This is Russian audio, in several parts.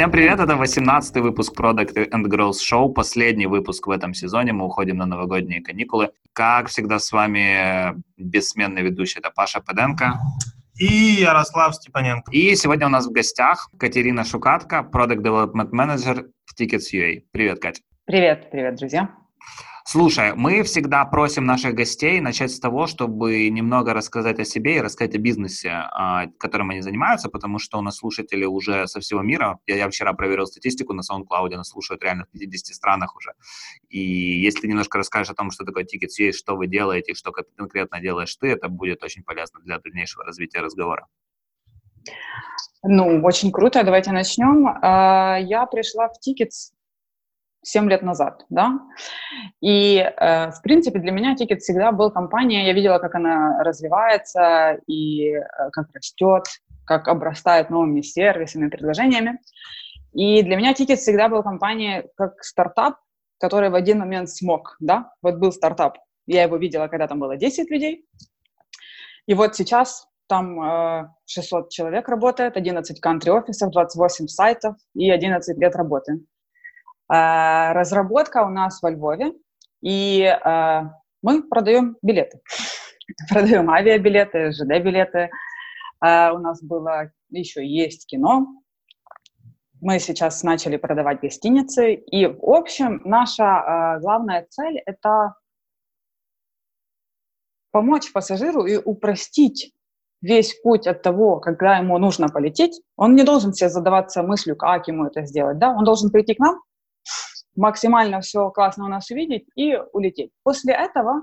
Всем привет, это 18-й выпуск Product and Growth Show, последний выпуск в этом сезоне, мы уходим на новогодние каникулы. Как всегда с вами бессменный ведущий, это Паша Педенко. И Ярослав Степаненко. И сегодня у нас в гостях Катерина Шукатка, Product Development Manager в Tickets.ua. Привет, Катя. Привет, привет, друзья. Слушай, мы всегда просим наших гостей начать с того, чтобы немного рассказать о себе и рассказать о бизнесе, а, которым они занимаются, потому что у нас слушатели уже со всего мира. Я, я вчера проверил статистику на SoundCloud, нас слушают реально в 50 странах уже. И если немножко расскажешь о том, что такое Tickets есть, что вы делаете, что конкретно делаешь ты, это будет очень полезно для дальнейшего развития разговора. Ну, очень круто. Давайте начнем. А, я пришла в Tickets 7 лет назад, да, и, э, в принципе, для меня Ticket всегда был компания, я видела, как она развивается и э, как растет, как обрастает новыми сервисами, предложениями, и для меня Ticket всегда был компания как стартап, который в один момент смог, да, вот был стартап, я его видела, когда там было 10 людей, и вот сейчас там э, 600 человек работает, 11 country-офисов, 28 сайтов и 11 лет работы. Э, разработка у нас во Львове, и э, мы продаем билеты. продаем авиабилеты, ЖД-билеты. Э, у нас было еще есть кино. Мы сейчас начали продавать гостиницы. И, в общем, наша главная цель – это помочь пассажиру и упростить весь путь от того, когда ему нужно полететь, он не должен себе задаваться мыслью, как ему это сделать, да, он должен прийти к нам, максимально все классно у нас увидеть и улететь. После этого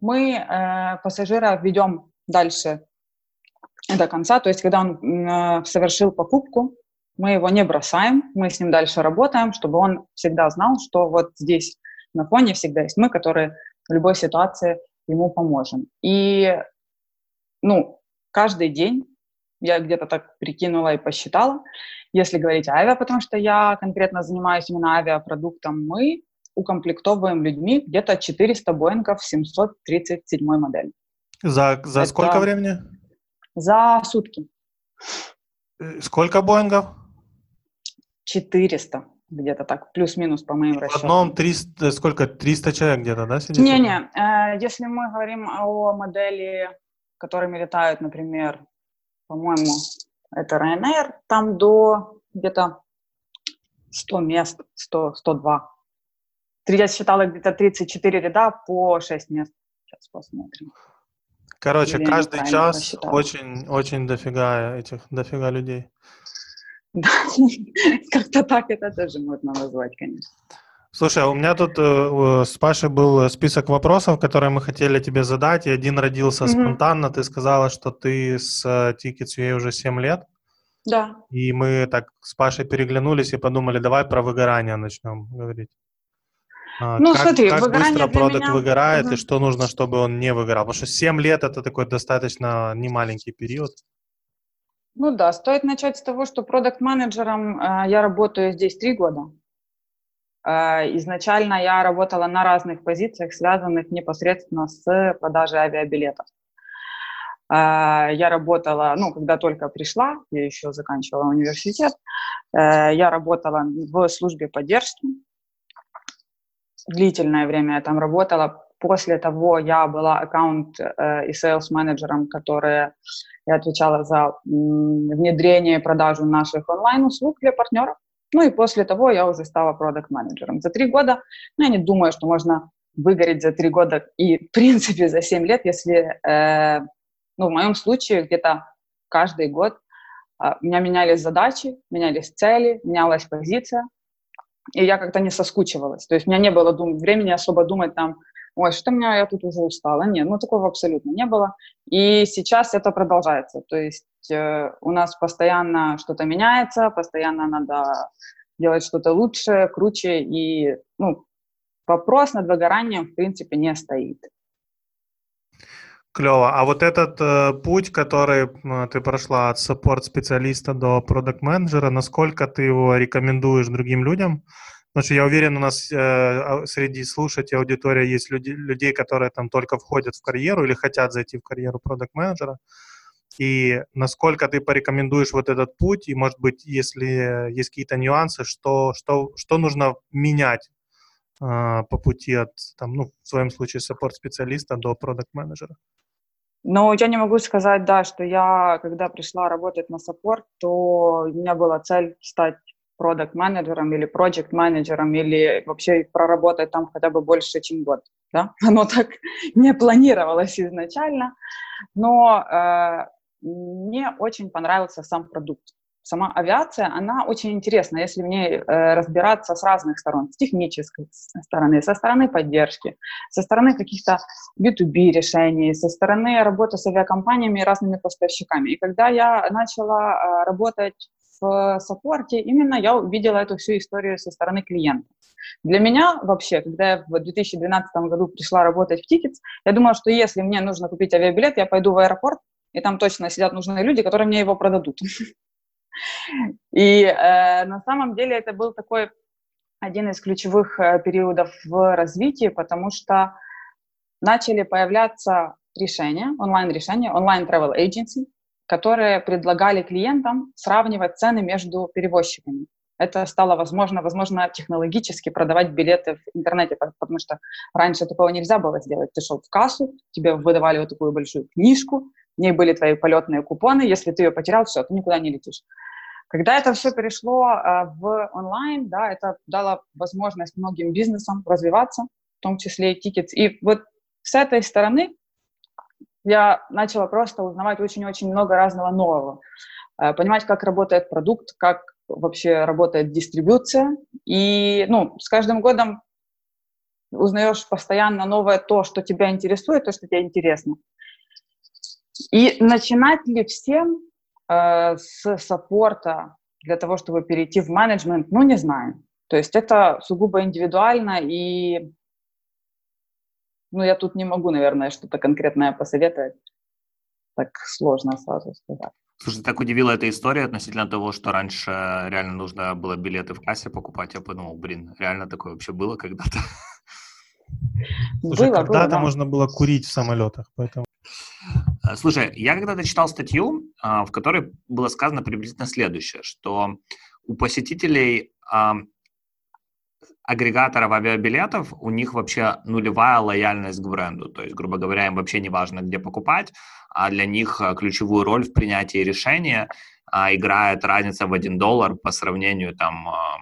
мы э, пассажира ведем дальше до конца, то есть когда он э, совершил покупку, мы его не бросаем, мы с ним дальше работаем, чтобы он всегда знал, что вот здесь на фоне всегда есть мы, которые в любой ситуации ему поможем. И, ну, каждый день я где-то так прикинула и посчитала, если говорить авиа, потому что я конкретно занимаюсь именно авиапродуктом, мы укомплектовываем людьми где-то 400 Боингов 737 модели. За, за Это сколько времени? За сутки. Э, сколько Боингов? 400 где-то так, плюс-минус по моим В расчетам. В одном 300, э, сколько, 300 человек где-то, да, сидит? Не-не, э, если мы говорим о модели, которыми летают, например, по-моему, это Ryanair, там до где-то 100 мест, 100, 102. Я считала где-то 34 ряда по 6 мест. Сейчас посмотрим. Короче, Или каждый час очень-очень дофига этих, дофига людей. Да, как-то так это тоже можно назвать, конечно. Слушай, а у меня тут э, с Пашей был список вопросов, которые мы хотели тебе задать, и один родился mm-hmm. спонтанно. Ты сказала, что ты с э, Tickets уже 7 лет. Да. И мы так с Пашей переглянулись и подумали, давай про выгорание начнем говорить. А, ну, как, смотри, как быстро продукт меня... выгорает угу. и что нужно, чтобы он не выгорал? Потому что 7 лет это такой достаточно немаленький период. Ну да, стоит начать с того, что продукт-менеджером э, я работаю здесь 3 года. Э, изначально я работала на разных позициях, связанных непосредственно с продажей авиабилетов. Э, я работала, ну, когда только пришла, я еще заканчивала университет, э, я работала в службе поддержки. Длительное время я там работала. После того я была аккаунт и sales менеджером, которые я отвечала за внедрение и продажу наших онлайн-услуг для партнеров. Ну и после того я уже стала продукт-менеджером. За три года, ну я не думаю, что можно выгореть за три года и, в принципе, за семь лет, если, э, ну, в моем случае, где-то каждый год э, у меня менялись задачи, менялись цели, менялась позиция, и я как-то не соскучивалась. То есть у меня не было дум- времени особо думать там, ой, что меня, я тут уже устала. Нет, ну такого абсолютно не было. И сейчас это продолжается. То есть э, у нас постоянно что-то меняется, постоянно надо делать что-то лучше, круче, и ну, вопрос над выгоранием, в принципе, не стоит. Клево. А вот этот э, путь, который э, ты прошла от саппорт-специалиста до продукт-менеджера, насколько ты его рекомендуешь другим людям? Потому что я уверен, у нас э, среди слушателей аудитория есть люди, людей, которые там только входят в карьеру или хотят зайти в карьеру продукт-менеджера. И насколько ты порекомендуешь вот этот путь, и, может быть, если есть какие-то нюансы, что, что, что нужно менять э, по пути от, там, ну, в своем случае, support-специалиста до продукт-менеджера? Ну, я не могу сказать, да, что я, когда пришла работать на support, то у меня была цель стать продукт-менеджером или проект-менеджером или вообще проработать там хотя бы больше, чем год. Да? Оно так не планировалось изначально, но э, мне очень понравился сам продукт. Сама авиация, она очень интересна, если в ней э, разбираться с разных сторон, с технической стороны, со стороны поддержки, со стороны каких-то B2B решений, со стороны работы с авиакомпаниями и разными поставщиками. И когда я начала э, работать в саппорте, именно я увидела эту всю историю со стороны клиента. Для меня вообще, когда я в 2012 году пришла работать в Tickets, я думала, что если мне нужно купить авиабилет, я пойду в аэропорт, и там точно сидят нужные люди, которые мне его продадут. И э, на самом деле это был такой один из ключевых э, периодов в развитии, потому что начали появляться решения, онлайн-решения, онлайн-travel agency, которые предлагали клиентам сравнивать цены между перевозчиками. Это стало возможно, возможно, технологически продавать билеты в интернете, потому что раньше такого нельзя было сделать. Ты шел в кассу, тебе выдавали вот такую большую книжку, в ней были твои полетные купоны, если ты ее потерял, все, ты никуда не летишь. Когда это все перешло э, в онлайн, да, это дало возможность многим бизнесам развиваться, в том числе и Tickets. И вот с этой стороны я начала просто узнавать очень-очень много разного нового, э, понимать, как работает продукт, как вообще работает дистрибуция. И, ну, с каждым годом узнаешь постоянно новое то, что тебя интересует, то, что тебе интересно. И начинать ли всем э, с саппорта для того, чтобы перейти в менеджмент, ну, не знаю. То есть это сугубо индивидуально, и ну, я тут не могу, наверное, что-то конкретное посоветовать. Так сложно сразу сказать. Слушай, так удивила эта история относительно того, что раньше реально нужно было билеты в кассе покупать. Я подумал, блин, реально такое вообще было когда-то? Слушай, когда-то да. можно было курить в самолетах, поэтому... Э, слушай, я когда-то читал статью, а, в которой было сказано приблизительно следующее, что у посетителей агрегаторов авиабилетов, у них вообще нулевая лояльность к бренду. То есть, грубо говоря, им вообще не важно, где покупать, а для них э, ключевую роль в принятии решения а, играет разница в 1 доллар по сравнению там а,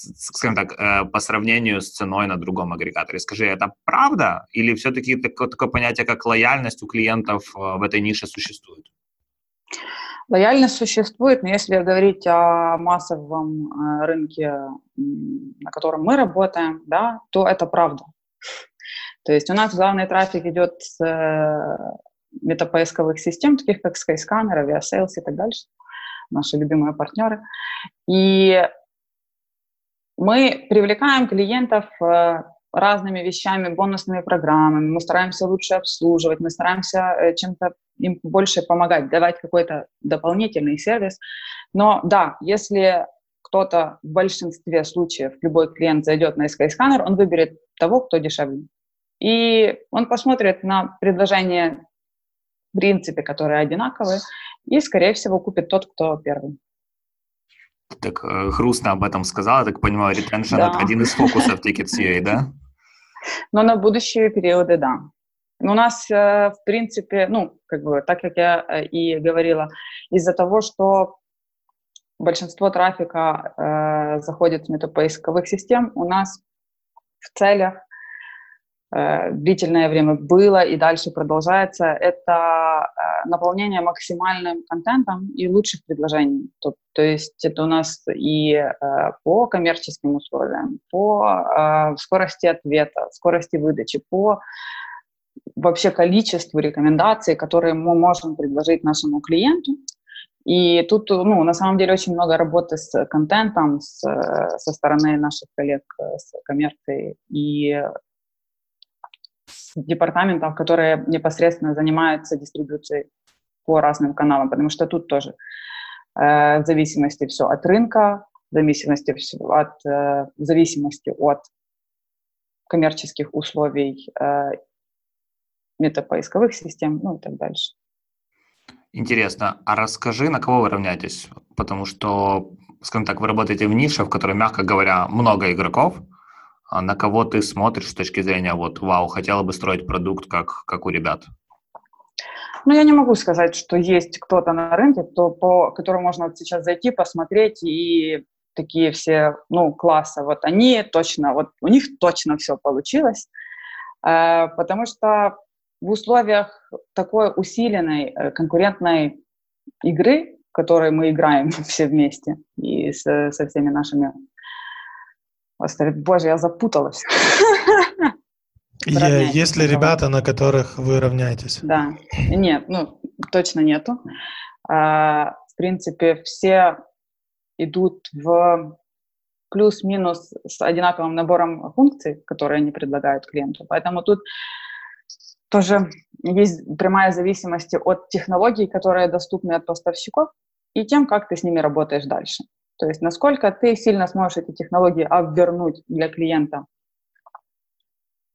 скажем так, э, по сравнению с ценой на другом агрегаторе. Скажи, это правда? Или все-таки такое, такое понятие, как лояльность у клиентов э, в этой нише существует? Лояльность существует, но если говорить о массовом э, рынке, на котором мы работаем, да, то это правда. То есть у нас главный трафик идет с метапоисковых систем, таких как Skyscanner, Aviasales и так дальше, наши любимые партнеры. И мы привлекаем клиентов э, разными вещами, бонусными программами, мы стараемся лучше обслуживать, мы стараемся э, чем-то им больше помогать, давать какой-то дополнительный сервис. Но да, если кто-то в большинстве случаев, любой клиент зайдет на Skyscanner, он выберет того, кто дешевле. И он посмотрит на предложение в принципе, которые одинаковые, и, скорее всего, купит тот, кто первый так э, грустно об этом сказала, так понимаю, ретеншн да. это один из фокусов Tickets.ua, да? Но на будущие периоды, да. У нас, э, в принципе, ну, как бы, так как я э, и говорила, из-за того, что большинство трафика э, заходит в метапоисковых систем, у нас в целях длительное время было и дальше продолжается, это э, наполнение максимальным контентом и лучших предложений. То, то есть это у нас и э, по коммерческим условиям, по скорости ответа, скорости выдачи, по вообще количеству рекомендаций, которые мы можем предложить нашему клиенту. И тут, ну, на самом деле, очень много работы с контентом с, со стороны наших коллег с коммерцией. И департаментов, которые непосредственно занимаются дистрибуцией по разным каналам, потому что тут тоже э, в зависимости все от рынка, в зависимости, от, э, в зависимости от коммерческих условий э, метапоисковых систем, ну и так дальше. Интересно. А расскажи, на кого вы равняетесь? Потому что, скажем так, вы работаете в нише, в которой, мягко говоря, много игроков. А на кого ты смотришь с точки зрения, вот, вау, хотела бы строить продукт, как, как у ребят? Ну, я не могу сказать, что есть кто-то на рынке, кто, по которому можно вот сейчас зайти, посмотреть и такие все, ну, классы. Вот они точно, вот у них точно все получилось, э, потому что в условиях такой усиленной э, конкурентной игры, в которой мы играем все вместе и со, со всеми нашими... Господи, боже, я запуталась. Есть ли ребята, на которых вы равняетесь? Да. Нет, ну, точно нету. А, в принципе, все идут в плюс-минус с одинаковым набором функций, которые они предлагают клиенту. Поэтому тут тоже есть прямая зависимость от технологий, которые доступны от поставщиков, и тем, как ты с ними работаешь дальше. То есть насколько ты сильно сможешь эти технологии обвернуть для клиента,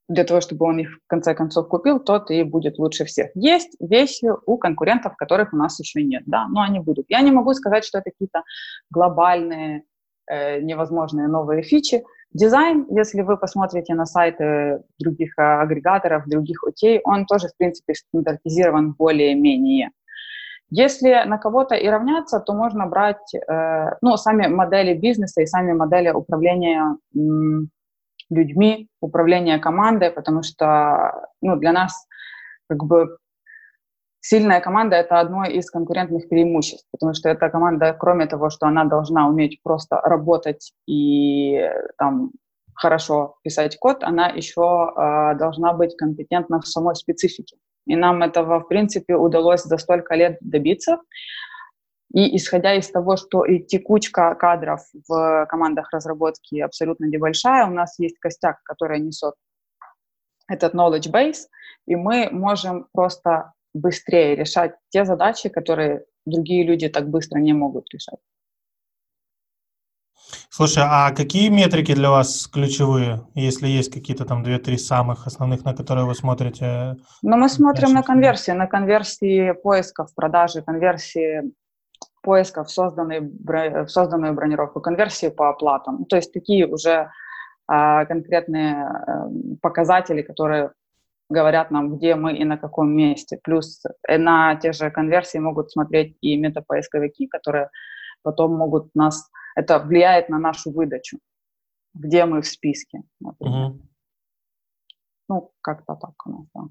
для того, чтобы он их в конце концов купил, тот и будет лучше всех. Есть вещи у конкурентов, которых у нас еще нет, да, но они будут. Я не могу сказать, что это какие-то глобальные, э, невозможные новые фичи, Дизайн, если вы посмотрите на сайты других а, агрегаторов, других OTA, он тоже, в принципе, стандартизирован более-менее. Если на кого-то и равняться, то можно брать э, ну, сами модели бизнеса и сами модели управления людьми, управления командой, потому что ну, для нас как бы сильная команда – это одно из конкурентных преимуществ, потому что эта команда, кроме того, что она должна уметь просто работать и там, хорошо писать код, она еще э, должна быть компетентна в самой специфике. И нам этого, в принципе, удалось за столько лет добиться. И исходя из того, что и текучка кадров в командах разработки абсолютно небольшая, у нас есть костяк, который несет этот knowledge base, и мы можем просто быстрее решать те задачи, которые другие люди так быстро не могут решать. Слушай, а какие метрики для вас ключевые, если есть какие-то там две-три самых основных, на которые вы смотрите? Ну, мы смотрим на конверсии, на конверсии поисков, продажи, конверсии поисков в, созданной, в созданную бронировку, конверсии по оплатам. То есть такие уже а, конкретные а, показатели, которые говорят нам, где мы и на каком месте. Плюс э, на те же конверсии могут смотреть и метапоисковики, которые потом могут нас... Это влияет на нашу выдачу, где мы в списке. Угу. Ну, как-то так у нас, да.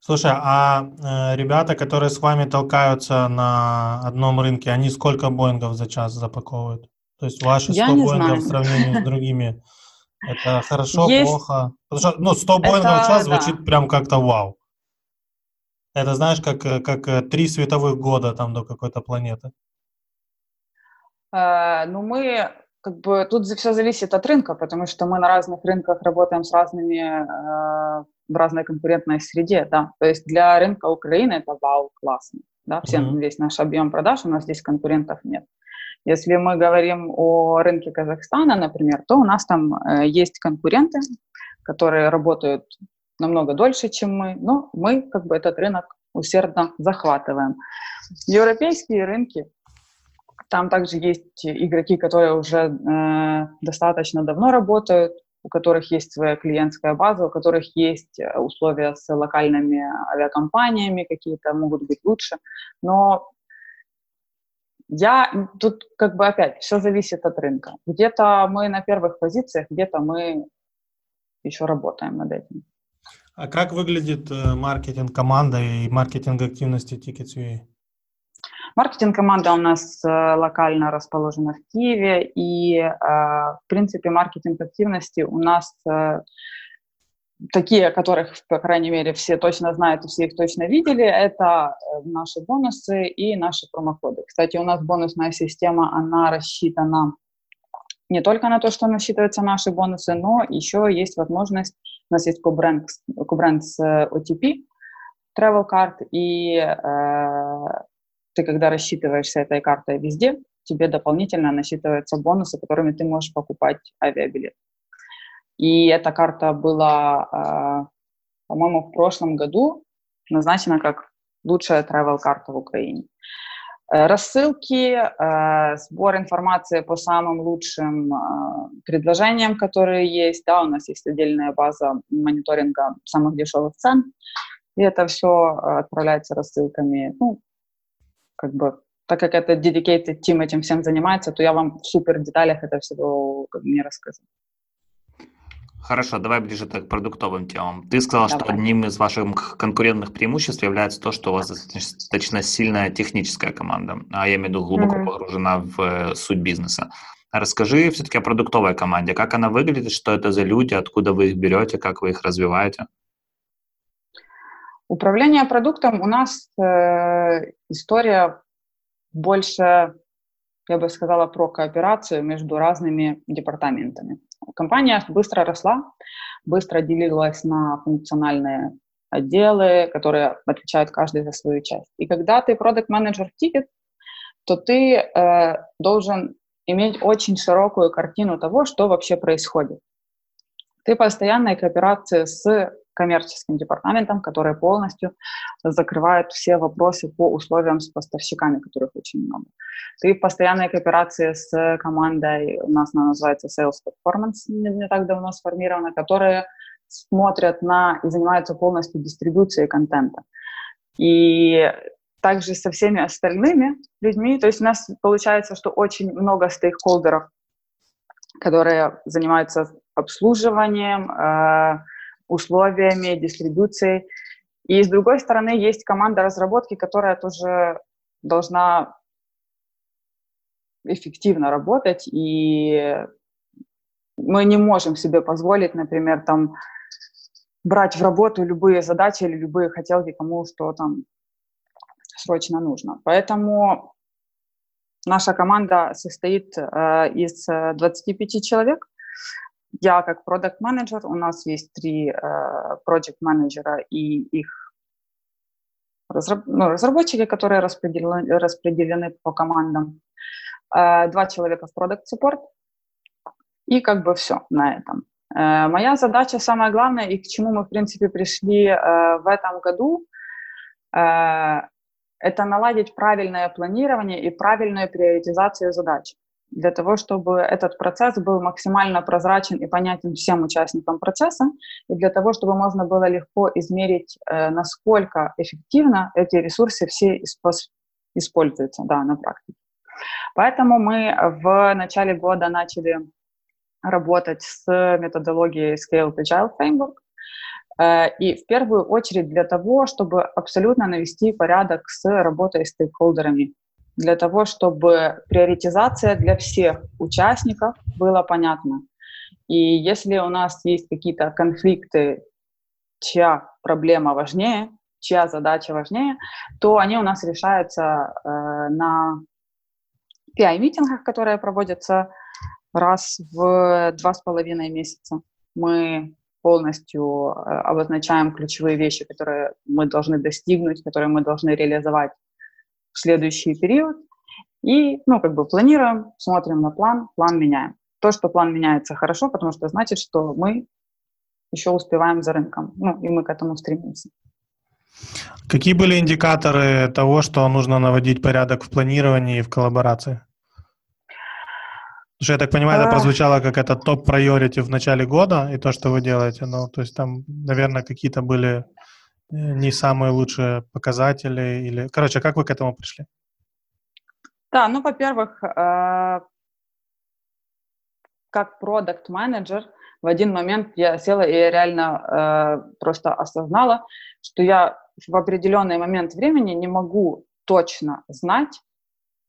Слушай, а э, ребята, которые с вами толкаются на одном рынке, они сколько Боингов за час запаковывают? То есть ваши 100 Боингов знаю. в сравнении с другими это хорошо, Есть... плохо? Потому что, ну, 100 Боингов в час да. звучит прям как-то вау. Это, знаешь, как, э, как э, три световых года там до какой-то планеты. Э, ну, мы как бы тут все зависит от рынка, потому что мы на разных рынках работаем с разными э, в разной конкурентной среде, да. То есть для рынка Украины это вау, классно, да, все, mm-hmm. весь наш объем продаж, у нас здесь конкурентов нет. Если мы говорим о рынке Казахстана, например, то у нас там э, есть конкуренты, которые работают намного дольше, чем мы, но мы как бы этот рынок усердно захватываем. Европейские рынки, там также есть игроки, которые уже э, достаточно давно работают, у которых есть своя клиентская база, у которых есть условия с локальными авиакомпаниями, какие-то могут быть лучше, но я тут как бы опять все зависит от рынка. Где-то мы на первых позициях, где-то мы еще работаем над этим. А как выглядит э, маркетинг команда и маркетинг активности Tickets.ua? Маркетинг команда у нас э, локально расположена в Киеве, и, э, в принципе, маркетинг активности у нас такие, которых, по крайней мере, все точно знают и все их точно видели, это э, наши бонусы и наши промокоды. Кстати, у нас бонусная система, она рассчитана не только на то, что насчитываются наши бонусы, но еще есть возможность, у нас есть co-brand, с OTP, travel card, и э, ты, когда рассчитываешься этой картой везде, тебе дополнительно насчитываются бонусы, которыми ты можешь покупать авиабилет. И эта карта была, а, по-моему, в прошлом году назначена как лучшая travel-карта в Украине. Э, рассылки, э, сбор информации по самым лучшим э, предложениям, которые есть. Да, у нас есть отдельная база мониторинга самых дешевых цен, и это все отправляется рассылками. Ну, как бы, так как это dedicated team этим всем занимается, то я вам в супер деталях это все как бы, не расскажу. Хорошо, давай ближе к продуктовым темам. Ты сказал, давай. что одним из ваших конкурентных преимуществ является то, что у вас достаточно сильная техническая команда, а я имею в виду глубоко mm-hmm. погружена в э, суть бизнеса. Расскажи все-таки о продуктовой команде. Как она выглядит, что это за люди, откуда вы их берете, как вы их развиваете? Управление продуктом у нас э, история больше, я бы сказала, про кооперацию между разными департаментами. Компания быстро росла, быстро делилась на функциональные отделы, которые отвечают каждый за свою часть. И когда ты продукт-менеджер в тикет, то ты э, должен иметь очень широкую картину того, что вообще происходит. Ты постоянной кооперации с коммерческим департаментом, который полностью закрывает все вопросы по условиям с поставщиками, которых очень много. Ты в постоянной кооперации с командой, у нас она называется Sales Performance, не, не так давно сформирована, которые смотрят на и занимаются полностью дистрибуцией контента. И также со всеми остальными людьми, то есть у нас получается, что очень много стейкхолдеров, которые занимаются обслуживанием, э, условиями, дистрибуцией. И с другой стороны, есть команда разработки, которая тоже должна эффективно работать, и мы не можем себе позволить, например, там брать в работу любые задачи или любые хотелки, кому что там срочно нужно. Поэтому наша команда состоит э, из 25 э, человек, я как продукт менеджер у нас есть три э, project менеджера и их разраб, ну, разработчики, которые распределены, распределены по командам, э, два человека в продукт support и как бы все на этом. Э, моя задача самая главная и к чему мы в принципе пришли э, в этом году, э, это наладить правильное планирование и правильную приоритизацию задач для того, чтобы этот процесс был максимально прозрачен и понятен всем участникам процесса, и для того, чтобы можно было легко измерить, э, насколько эффективно эти ресурсы все используются да, на практике. Поэтому мы в начале года начали работать с методологией Scaled Agile Framework, э, и в первую очередь для того, чтобы абсолютно навести порядок с работой с стейкхолдерами для того, чтобы приоритизация для всех участников была понятна. И если у нас есть какие-то конфликты, чья проблема важнее, чья задача важнее, то они у нас решаются э, на PI-митингах, которые проводятся раз в два с половиной месяца. Мы полностью э, обозначаем ключевые вещи, которые мы должны достигнуть, которые мы должны реализовать в следующий период. И, ну, как бы планируем, смотрим на план, план меняем. То, что план меняется хорошо, потому что значит, что мы еще успеваем за рынком. Ну, и мы к этому стремимся. Какие были индикаторы того, что нужно наводить порядок в планировании и в коллаборации? Потому что, я так понимаю, это а. прозвучало как это топ-приорити в начале года, и то, что вы делаете. Ну, то есть там, наверное, какие-то были не самые лучшие показатели? Или... Короче, как вы к этому пришли? Да, ну, во-первых, э, как продукт менеджер в один момент я села и реально э, просто осознала, что я в определенный момент времени не могу точно знать,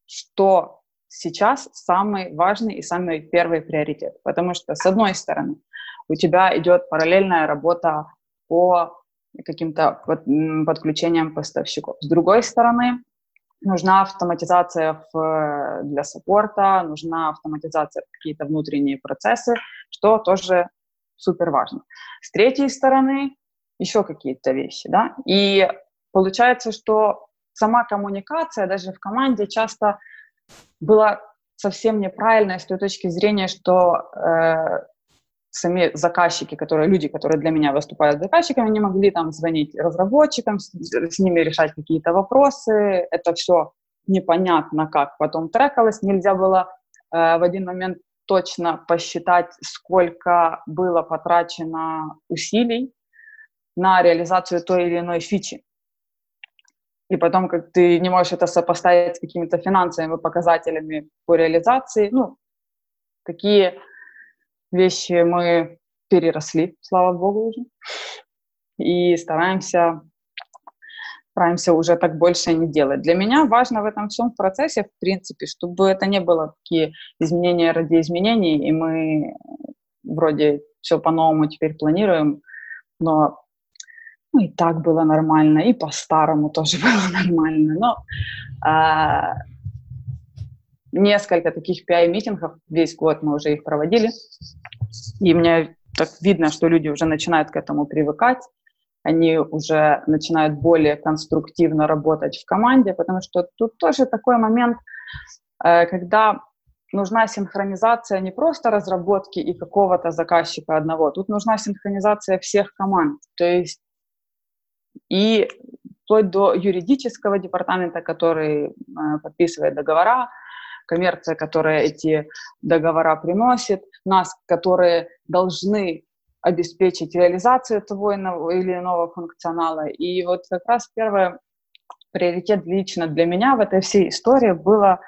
что сейчас самый важный и самый первый приоритет. Потому что, с одной стороны, у тебя идет параллельная работа по каким-то подключением поставщиков. С другой стороны, нужна автоматизация в, для саппорта, нужна автоматизация какие-то внутренние процессы, что тоже супер важно. С третьей стороны, еще какие-то вещи, да, и получается, что сама коммуникация даже в команде часто была совсем неправильная с той точки зрения, что э, сами заказчики, которые, люди, которые для меня выступают заказчиками, не могли там звонить разработчикам, с, с ними решать какие-то вопросы. Это все непонятно как потом трекалось. Нельзя было э, в один момент точно посчитать, сколько было потрачено усилий на реализацию той или иной фичи. И потом, как ты не можешь это сопоставить с какими-то финансовыми показателями по реализации, ну, какие вещи мы переросли, слава богу, уже. И стараемся, стараемся уже так больше не делать. Для меня важно в этом всем процессе, в принципе, чтобы это не было такие изменения ради изменений, и мы вроде все по-новому теперь планируем, но ну, и так было нормально, и по-старому тоже было нормально. Но а, несколько таких PI-митингов, весь год мы уже их проводили, и мне так видно, что люди уже начинают к этому привыкать, они уже начинают более конструктивно работать в команде, потому что тут тоже такой момент, э, когда нужна синхронизация не просто разработки и какого-то заказчика одного, тут нужна синхронизация всех команд, то есть и вплоть до юридического департамента, который э, подписывает договора, коммерция, которая эти договора приносит, нас, которые должны обеспечить реализацию того или иного функционала. И вот как раз первый приоритет лично для меня в этой всей истории было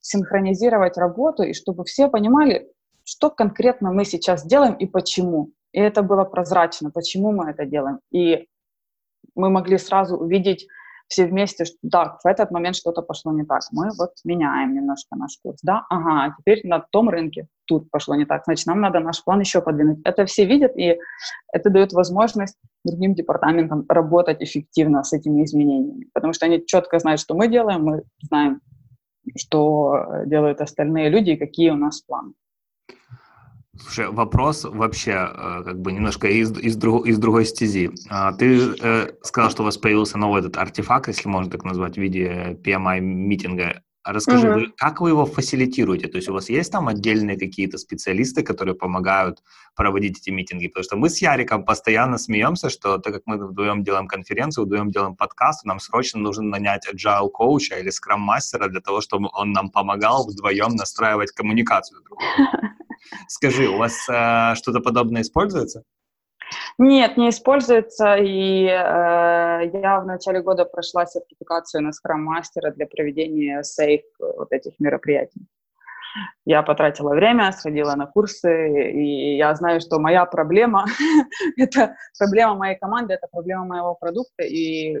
синхронизировать работу, и чтобы все понимали, что конкретно мы сейчас делаем и почему. И это было прозрачно, почему мы это делаем. И мы могли сразу увидеть все вместе, что да, в этот момент что-то пошло не так. Мы вот меняем немножко наш курс. Да, ага, а теперь на том рынке тут пошло не так. Значит, нам надо наш план еще подвинуть. Это все видят, и это дает возможность другим департаментам работать эффективно с этими изменениями. Потому что они четко знают, что мы делаем, мы знаем, что делают остальные люди и какие у нас планы. Слушай, вопрос вообще э, как бы немножко из, из, друг, из другой стези. А, ты э, сказал, что у вас появился новый этот артефакт, если можно так назвать, в виде PMI-митинга. Расскажи, угу. вы, как вы его фасилитируете? То есть у вас есть там отдельные какие-то специалисты, которые помогают проводить эти митинги? Потому что мы с Яриком постоянно смеемся, что так как мы вдвоем делаем конференцию, вдвоем делаем подкаст, нам срочно нужно нанять agile коуча или скрам мастера для того, чтобы он нам помогал вдвоем настраивать коммуникацию друг Скажи, у вас э, что-то подобное используется? Нет, не используется. И э, я в начале года прошла сертификацию на скрам-мастера для проведения сейф вот этих мероприятий. Я потратила время, сходила на курсы, и я знаю, что моя проблема — это проблема моей команды, это проблема моего продукта, и а,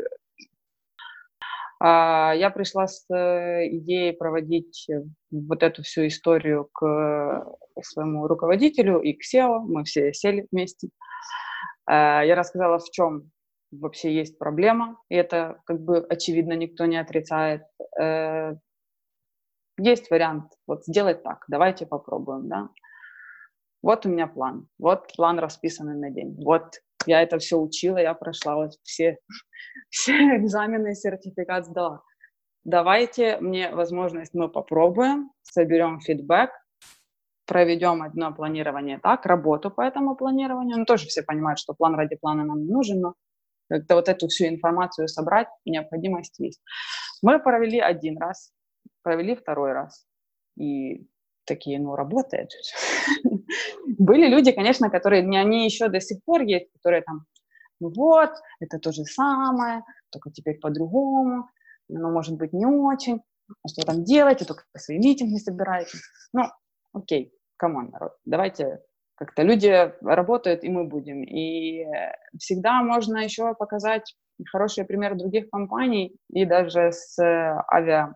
я пришла с э, идеей проводить вот эту всю историю к своему руководителю и к SEO. Мы все сели вместе. А, я рассказала, в чем вообще есть проблема, и это как бы очевидно никто не отрицает. Э, есть вариант вот сделать так, давайте попробуем, да. Вот у меня план, вот план расписанный на день, вот я это все учила, я прошла вот все, все экзамены, сертификат сдала. Давайте мне возможность, мы попробуем, соберем фидбэк, проведем одно планирование так, работу по этому планированию. Ну, тоже все понимают, что план ради плана нам не нужен, но как-то вот эту всю информацию собрать необходимость есть. Мы провели один раз, провели второй раз. И такие, ну, работает. Были люди, конечно, которые, не они еще до сих пор есть, которые там, ну вот, это то же самое, только теперь по-другому, но может быть не очень, а что там делаете, только свои митинги собираете. Ну, окей, come on, народ, давайте как-то люди работают, и мы будем. И всегда можно еще показать хороший пример других компаний, и даже с авиа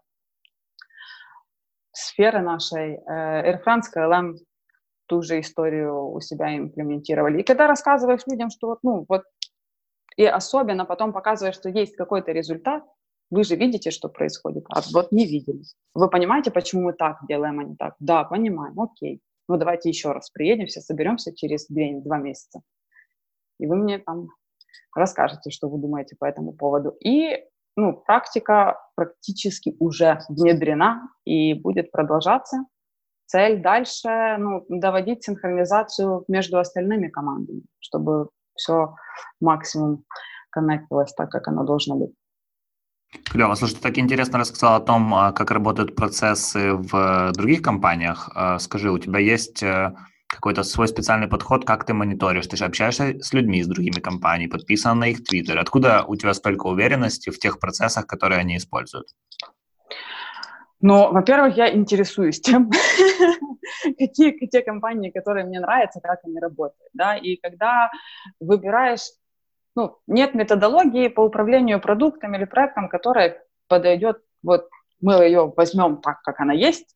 сферы нашей. Э, Air France, KLM ту же историю у себя имплементировали. И когда рассказываешь людям, что вот, ну, вот, и особенно потом показываешь, что есть какой-то результат, вы же видите, что происходит, а вот не видели. Вы понимаете, почему мы так делаем, а не так? Да, понимаем, окей. Ну, давайте еще раз приедем, все соберемся через две, два месяца. И вы мне там расскажете, что вы думаете по этому поводу. И ну, практика практически уже внедрена и будет продолжаться. Цель дальше ну, доводить синхронизацию между остальными командами, чтобы все максимум коннектилось так, как оно должно быть. Клево. Слушай, ты так интересно рассказал о том, а, как работают процессы в других компаниях. А, скажи, у тебя есть э, какой-то свой специальный подход, как ты мониторишь? Ты же общаешься с людьми, с другими компаниями, подписан на их твиттер. Откуда у тебя столько уверенности в тех процессах, которые они используют? Ну, во-первых, я интересуюсь тем, какие те компании, которые мне нравятся, как они работают, да, и когда выбираешь, ну, нет методологии по управлению продуктом или проектом, которая подойдет, вот мы ее возьмем так, как она есть,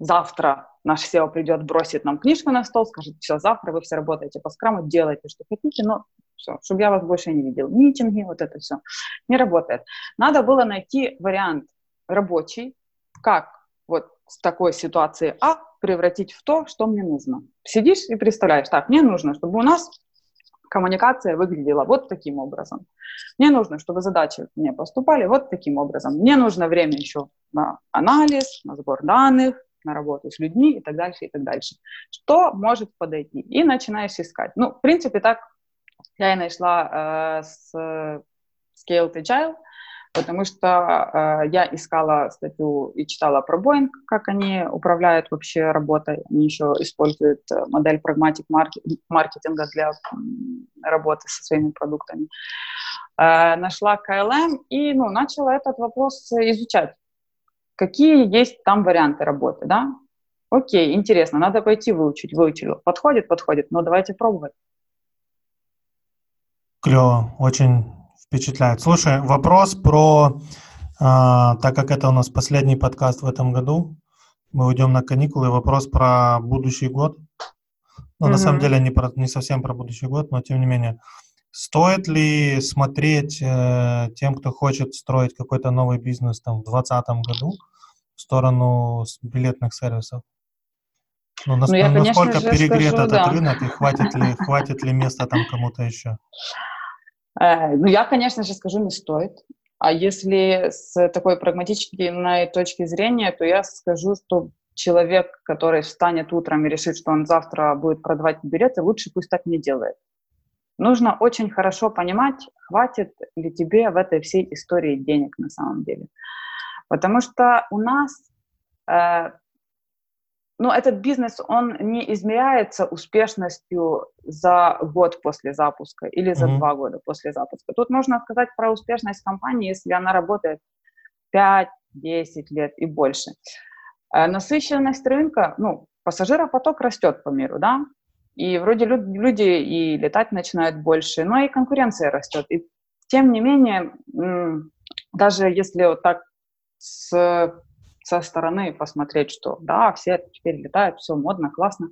завтра наш SEO придет, бросит нам книжку на стол, скажет, все, завтра вы все работаете по скраму, делайте, что хотите, но все, чтобы я вас больше не видел. Митинги, вот это все. Не работает. Надо было найти вариант рабочий, как вот с такой ситуации А превратить в то, что мне нужно. Сидишь и представляешь, так, мне нужно, чтобы у нас коммуникация выглядела вот таким образом. Мне нужно, чтобы задачи мне поступали вот таким образом. Мне нужно время еще на анализ, на сбор данных, на работу с людьми и так дальше, и так дальше. Что может подойти? И начинаешь искать. Ну, в принципе, так я и нашла э, с Scaled Agile, потому что э, я искала статью и читала про Boeing, как они управляют вообще работой. Они еще используют э, модель прагматик маркетинга для работы со своими продуктами. Э, нашла KLM и ну, начала этот вопрос изучать. Какие есть там варианты работы, да? Окей, интересно, надо пойти выучить, выучила. Подходит, подходит, но давайте пробовать. Клево, очень впечатляет. Слушай, вопрос про, а, так как это у нас последний подкаст в этом году, мы уйдем на каникулы, вопрос про будущий год. Ну, mm-hmm. на самом деле не, про, не совсем про будущий год, но тем не менее. Стоит ли смотреть э, тем, кто хочет строить какой-то новый бизнес там в 2020 году в сторону билетных сервисов? Ну, нас, ну я, насколько перегрет скажу, этот да. рынок и хватит ли, хватит ли места там кому-то еще? Э, ну, я, конечно же, скажу, не стоит. А если с такой прагматичной точки зрения, то я скажу, что человек, который встанет утром и решит, что он завтра будет продавать билеты, лучше пусть так не делает. Нужно очень хорошо понимать, хватит ли тебе в этой всей истории денег на самом деле. Потому что у нас э, но этот бизнес, он не измеряется успешностью за год после запуска или за mm-hmm. два года после запуска. Тут можно сказать про успешность компании, если она работает 5-10 лет и больше. Э, насыщенность рынка, ну, пассажиропоток растет по миру, да, и вроде люди и летать начинают больше, но и конкуренция растет. И тем не менее, даже если вот так с со стороны посмотреть, что да, все теперь летают, все модно, классно.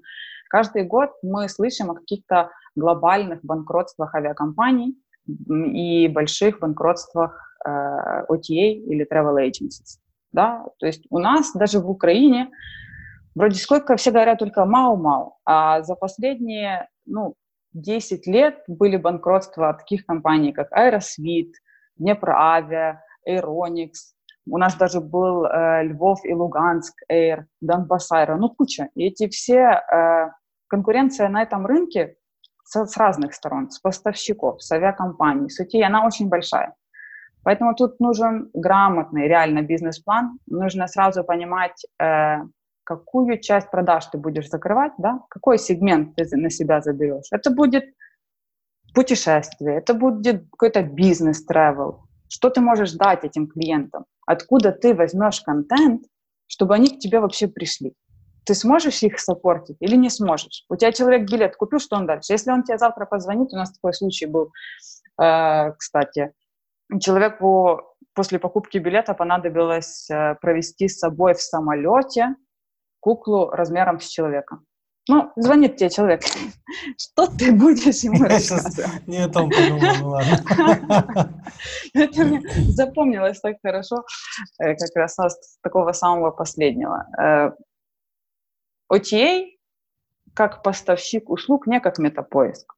Каждый год мы слышим о каких-то глобальных банкротствах авиакомпаний и больших банкротствах э, OTA или travel agencies. Да? То есть у нас даже в Украине вроде сколько все говорят только мау-мау, а за последние ну, 10 лет были банкротства таких компаний, как Aerosvit, Днепроавиа, Aeronix, у нас даже был э, Львов и Луганск, Air, Донбасс Аэро, ну куча. И эти все, э, конкуренция на этом рынке с, с разных сторон, с поставщиков, с авиакомпаний, с UTI, она очень большая. Поэтому тут нужен грамотный, реально бизнес-план. Нужно сразу понимать, э, какую часть продаж ты будешь закрывать, да? какой сегмент ты на себя заберешь. Это будет путешествие, это будет какой-то бизнес-тревел. Что ты можешь дать этим клиентам? откуда ты возьмешь контент, чтобы они к тебе вообще пришли. Ты сможешь их саппортить или не сможешь? У тебя человек билет купил, что он дальше? Если он тебе завтра позвонит, у нас такой случай был, э, кстати, человеку после покупки билета понадобилось э, провести с собой в самолете куклу размером с человека. Ну, звонит тебе человек. Что ты будешь ему рассказывать? Не о том подумал, ну ладно. Это мне запомнилось так хорошо, э, как раз с такого самого последнего. OTA, э, как поставщик услуг, не как метапоиск.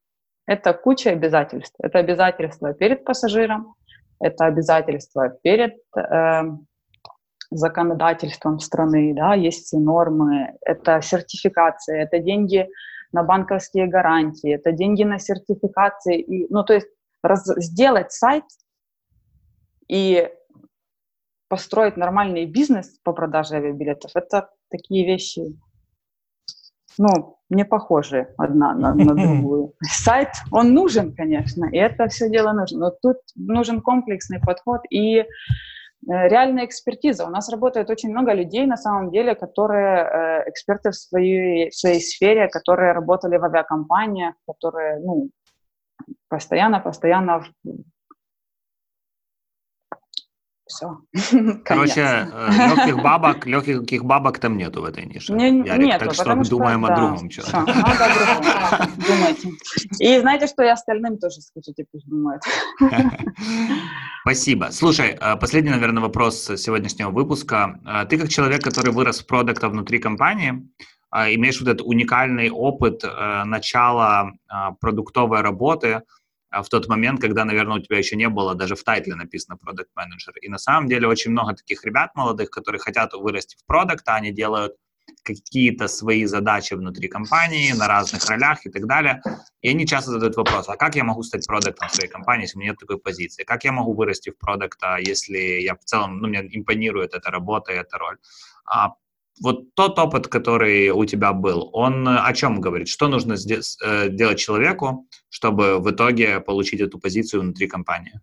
Это куча обязательств. Это обязательства перед пассажиром, это обязательства перед э, законодательством страны, да, есть нормы, это сертификация, это деньги на банковские гарантии, это деньги на сертификации, и, ну, то есть раз, сделать сайт и построить нормальный бизнес по продаже авиабилетов, это такие вещи, ну, не похожи одна на, на другую. Сайт, он нужен, конечно, и это все дело нужно, но тут нужен комплексный подход и реальная экспертиза. У нас работает очень много людей, на самом деле, которые э, эксперты в своей, в своей сфере, которые работали в авиакомпаниях, которые, ну, постоянно-постоянно все. Короче, э, легких бабок, легких бабок там нету в этой нише. Не, Ярик, нету, так что думаем что, о другом. Надо о Думайте. И знаете, что я остальным тоже скажите, пусть думают. Спасибо. Слушай, э, последний, наверное, вопрос сегодняшнего выпуска. Э, ты как человек, который вырос в продукта внутри компании, имеешь вот этот уникальный опыт начала продуктовой работы – в тот момент, когда, наверное, у тебя еще не было даже в тайтле написано Product Manager. И на самом деле очень много таких ребят молодых, которые хотят вырасти в продукт, а они делают какие-то свои задачи внутри компании на разных ролях и так далее. И они часто задают вопрос, а как я могу стать продуктом в своей компании, если у меня нет такой позиции? Как я могу вырасти в продукта, если я в целом, ну, мне импонирует эта работа и эта роль? А вот тот опыт, который у тебя был, он о чем говорит? Что нужно э, делать человеку, чтобы в итоге получить эту позицию внутри компании?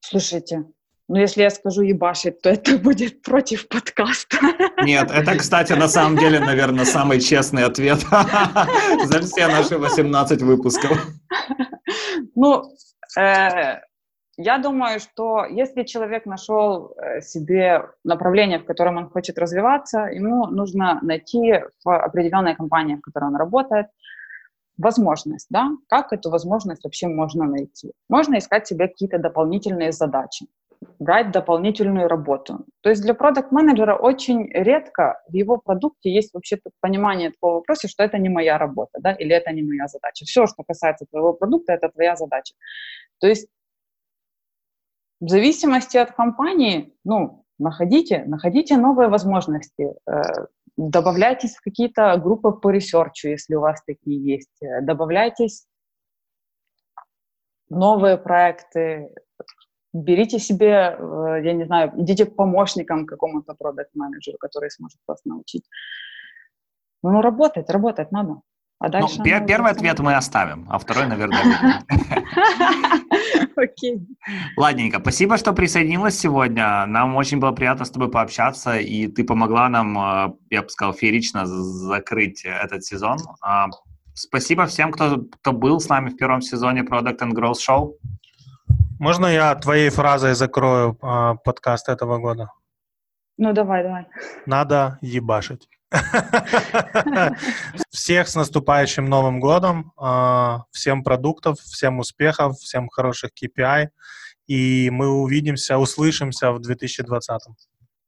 Слушайте, ну если я скажу ебашить, то это будет против подкаста. Нет, это, кстати, на самом деле, наверное, самый честный ответ за все наши 18 выпусков. Ну, э, я думаю, что если человек нашел э, себе направление, в котором он хочет развиваться, ему нужно найти в определенной компании, в которой он работает, возможность, да, как эту возможность вообще можно найти. Можно искать себе какие-то дополнительные задачи, брать дополнительную работу. То есть для продукт-менеджера очень редко в его продукте есть вообще понимание такого вопроса, что это не моя работа, да, или это не моя задача. Все, что касается твоего продукта, это твоя задача. То есть в зависимости от компании, ну, находите, находите новые возможности, э, добавляйтесь в какие-то группы по research у, если у вас такие есть, э, добавляйтесь в новые проекты, берите себе, э, я не знаю, идите к помощникам какому-то продукт-менеджеру, который сможет вас научить. Ну, работать, работать надо. А ну, дальше ну, пер- первый ответ мы оставим, а второй, наверное, Окей. Ладненько, спасибо, что присоединилась сегодня. Нам очень было приятно с тобой пообщаться, и ты помогла нам, э, я бы сказал, феерично закрыть этот сезон. А, спасибо всем, кто, кто был с нами в первом сезоне Product and Growth Show. Можно я твоей фразой закрою э, подкаст этого года? Ну, давай, давай. Надо ебашить. Всех с наступающим Новым годом, а, всем продуктов, всем успехов, всем хороших KPI, и мы увидимся, услышимся в 2020.